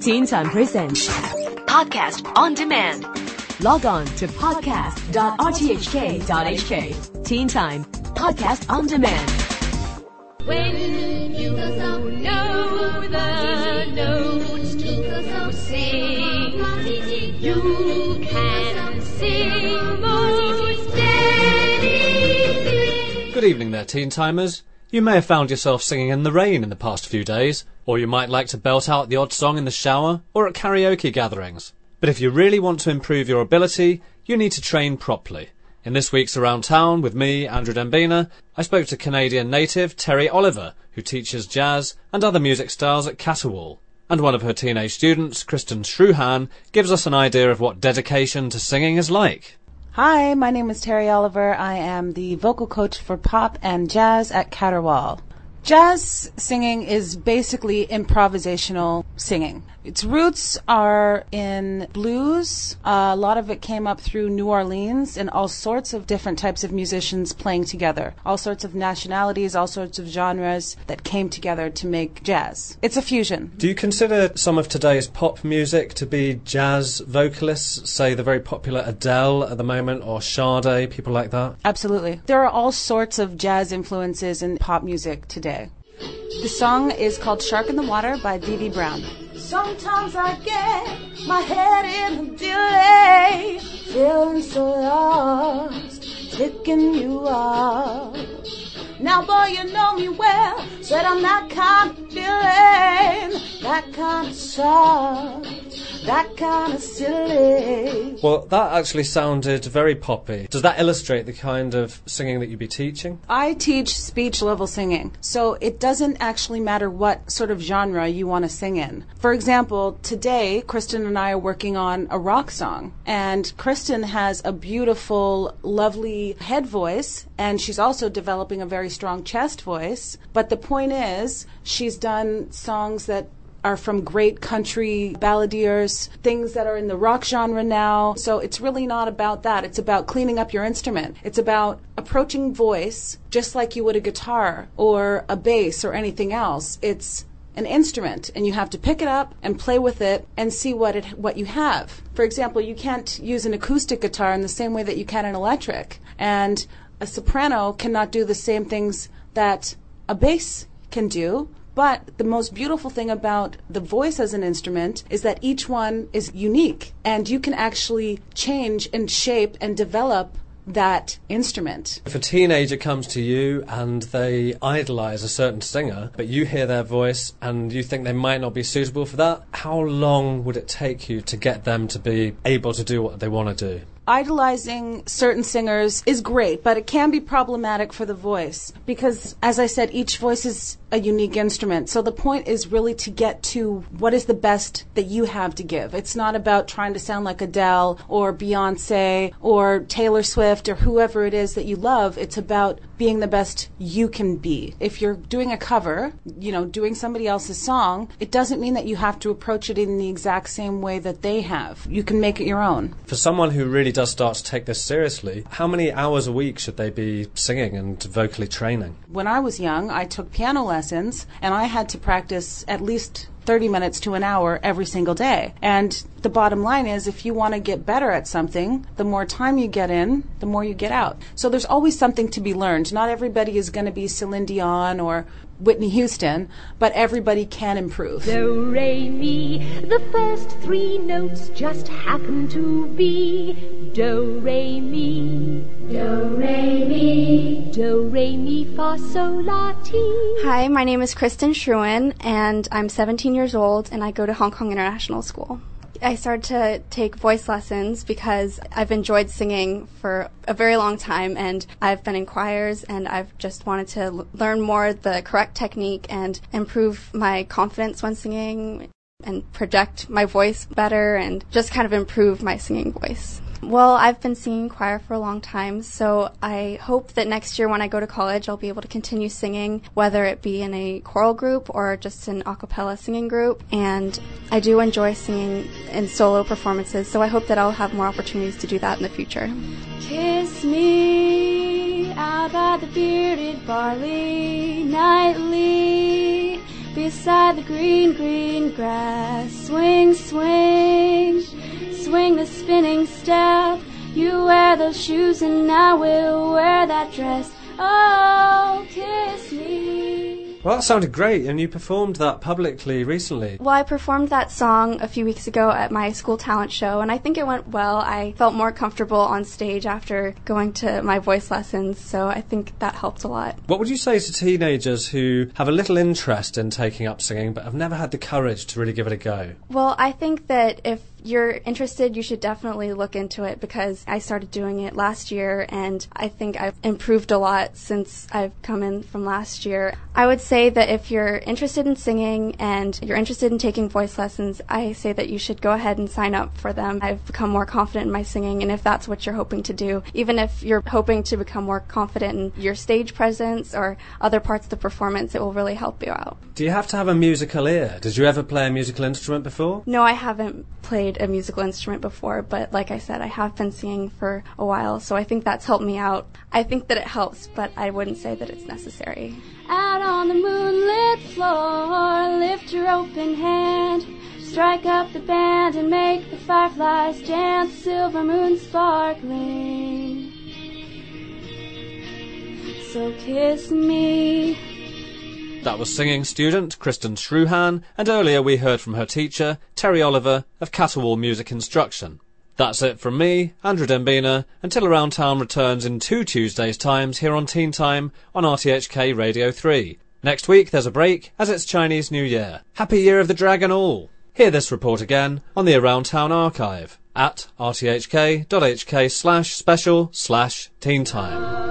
Teen Time Presents Podcast on demand. Log on to podcast.rthk.hk. Teen Time Podcast on Demand. When you know the notes to sing, you can sing most anything. Good evening there, teen timers. You may have found yourself singing in the rain in the past few days, or you might like to belt out the odd song in the shower or at karaoke gatherings. But if you really want to improve your ability, you need to train properly. In this week's Around Town with me, Andrew Dembina, I spoke to Canadian native Terry Oliver, who teaches jazz and other music styles at Caterwall. And one of her teenage students, Kristen Shruhan, gives us an idea of what dedication to singing is like. Hi, my name is Terry Oliver. I am the vocal coach for pop and jazz at Caterwall. Jazz singing is basically improvisational singing. Its roots are in blues. Uh, a lot of it came up through New Orleans and all sorts of different types of musicians playing together. All sorts of nationalities, all sorts of genres that came together to make jazz. It's a fusion. Do you consider some of today's pop music to be jazz vocalists, say the very popular Adele at the moment, or Sade, people like that? Absolutely. There are all sorts of jazz influences in pop music today. The song is called Shark in the Water by Dee Brown. Sometimes I get my head in the delay, feeling so lost, picking you up. Now, boy, you know me well, said I'm that kind of feeling, that kind of soft, that kind of silly. Well, that actually sounded very poppy. Does that illustrate the kind of singing that you'd be teaching? I teach speech level singing, so it doesn't actually matter what sort of genre you want to sing in. For example, today, Kristen and I are working on a rock song, and Kristen has a beautiful, lovely head voice, and she's also developing a very strong chest voice. But the point is, she's done songs that are from great country balladeers, things that are in the rock genre now. So it's really not about that. It's about cleaning up your instrument. It's about approaching voice just like you would a guitar or a bass or anything else. It's an instrument and you have to pick it up and play with it and see what it what you have. For example, you can't use an acoustic guitar in the same way that you can an electric. And a soprano cannot do the same things that a bass can do. But the most beautiful thing about the voice as an instrument is that each one is unique and you can actually change and shape and develop that instrument. If a teenager comes to you and they idolise a certain singer, but you hear their voice and you think they might not be suitable for that, how long would it take you to get them to be able to do what they want to do? Idolizing certain singers is great, but it can be problematic for the voice because, as I said, each voice is a unique instrument. So the point is really to get to what is the best that you have to give. It's not about trying to sound like Adele or Beyonce or Taylor Swift or whoever it is that you love. It's about being the best you can be. If you're doing a cover, you know, doing somebody else's song, it doesn't mean that you have to approach it in the exact same way that they have. You can make it your own. For someone who really does start to take this seriously, how many hours a week should they be singing and vocally training? When I was young, I took piano lessons and I had to practice at least 30 minutes to an hour every single day. And the bottom line is if you want to get better at something, the more time you get in, the more you get out. So there's always something to be learned. Not everybody is going to be Celine Dion or Whitney Houston, but everybody can improve. Do, re, mi. The first three notes just happen to be Do, re, mi. Do, re, mi. Do, re, mi, fa, sol, la, ti. Hi, my name is Kristen Shruin, and I'm 17 years old, and I go to Hong Kong International School. I started to take voice lessons because I've enjoyed singing for a very long time and I've been in choirs and I've just wanted to l- learn more the correct technique and improve my confidence when singing and project my voice better and just kind of improve my singing voice. Well, I've been singing choir for a long time, so I hope that next year when I go to college, I'll be able to continue singing, whether it be in a choral group or just an a cappella singing group. And I do enjoy singing in solo performances, so I hope that I'll have more opportunities to do that in the future. Kiss me out by the bearded barley nightly. Beside the green, green grass, swing, swing, swing the spinning staff those shoes and I will wear that dress. Oh, kiss me. Well, that sounded great, and you performed that publicly recently. Well, I performed that song a few weeks ago at my school talent show, and I think it went well. I felt more comfortable on stage after going to my voice lessons, so I think that helped a lot. What would you say to teenagers who have a little interest in taking up singing but have never had the courage to really give it a go? Well, I think that if you're interested, you should definitely look into it because I started doing it last year and I think I've improved a lot since I've come in from last year. I would say that if you're interested in singing and you're interested in taking voice lessons, I say that you should go ahead and sign up for them. I've become more confident in my singing and if that's what you're hoping to do, even if you're hoping to become more confident in your stage presence or other parts of the performance, it will really help you out. Do you have to have a musical ear? Did you ever play a musical instrument before? No, I haven't played a musical instrument before, but like I said, I have been singing for a while, so I think that's helped me out. I think that it helps, but I wouldn't say that it's necessary. Out on the moonlit floor, lift your open hand, strike up the band and make the fireflies dance, silver moon sparkling. So kiss me. That was singing student Kristen Shruhan, and earlier we heard from her teacher, Terry Oliver, of Catterwall Music Instruction. That's it from me, Andrew Dembina, until Around Town returns in two Tuesdays' times here on Teen Time on RTHK Radio 3. Next week there's a break as it's Chinese New Year. Happy Year of the Dragon all! Hear this report again on the Around Town archive at rthk.hk slash special slash teen time.